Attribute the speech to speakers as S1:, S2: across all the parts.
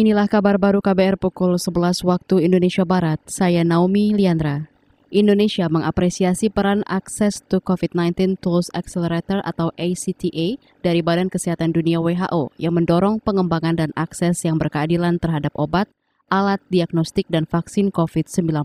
S1: Inilah kabar baru KBR pukul 11 waktu Indonesia Barat. Saya Naomi Liandra. Indonesia mengapresiasi peran Access to COVID-19 Tools Accelerator atau ACTA dari Badan Kesehatan Dunia WHO yang mendorong pengembangan dan akses yang berkeadilan terhadap obat, alat diagnostik dan vaksin COVID-19.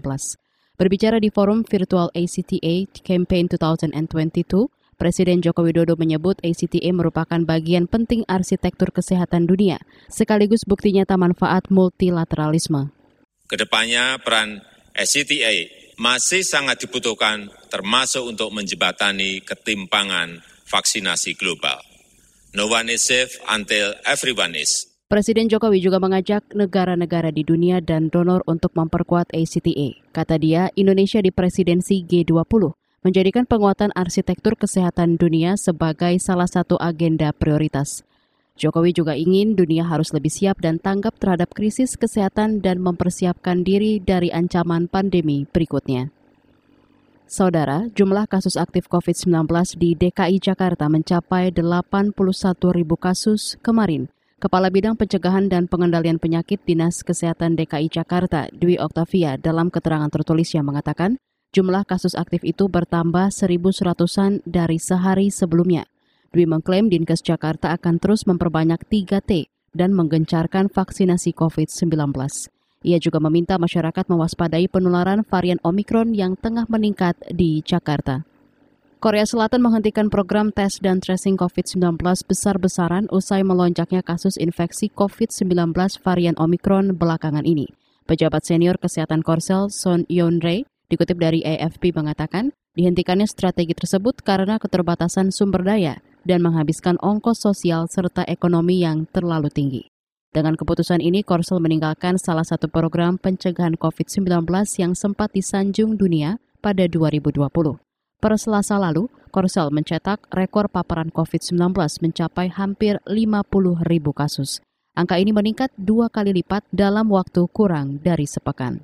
S1: Berbicara di forum virtual ACTA Campaign 2022, Presiden Joko Widodo menyebut ACTA merupakan bagian penting arsitektur kesehatan dunia, sekaligus bukti nyata manfaat multilateralisme.
S2: Ke depannya peran ACTA masih sangat dibutuhkan termasuk untuk menjembatani ketimpangan vaksinasi global. No one is safe until everyone is.
S1: Presiden Jokowi juga mengajak negara-negara di dunia dan donor untuk memperkuat ACTA. Kata dia, Indonesia di presidensi G20 menjadikan penguatan arsitektur kesehatan dunia sebagai salah satu agenda prioritas. Jokowi juga ingin dunia harus lebih siap dan tanggap terhadap krisis kesehatan dan mempersiapkan diri dari ancaman pandemi berikutnya. Saudara, jumlah kasus aktif COVID-19 di DKI Jakarta mencapai 81 ribu kasus kemarin. Kepala Bidang Pencegahan dan Pengendalian Penyakit Dinas Kesehatan DKI Jakarta, Dwi Oktavia, dalam keterangan tertulisnya mengatakan, Jumlah kasus aktif itu bertambah 1.100-an dari sehari sebelumnya. Dwi mengklaim Dinkes Jakarta akan terus memperbanyak 3T dan menggencarkan vaksinasi COVID-19. Ia juga meminta masyarakat mewaspadai penularan varian Omikron yang tengah meningkat di Jakarta. Korea Selatan menghentikan program tes dan tracing COVID-19 besar-besaran usai melonjaknya kasus infeksi COVID-19 varian Omikron belakangan ini. Pejabat senior kesehatan Korsel Son Yeon Rae Dikutip dari AFP mengatakan, dihentikannya strategi tersebut karena keterbatasan sumber daya dan menghabiskan ongkos sosial serta ekonomi yang terlalu tinggi. Dengan keputusan ini, Korsel meninggalkan salah satu program pencegahan COVID-19 yang sempat disanjung dunia pada 2020. Per selasa lalu, Korsel mencetak rekor paparan COVID-19 mencapai hampir 50 ribu kasus. Angka ini meningkat dua kali lipat dalam waktu kurang dari sepekan.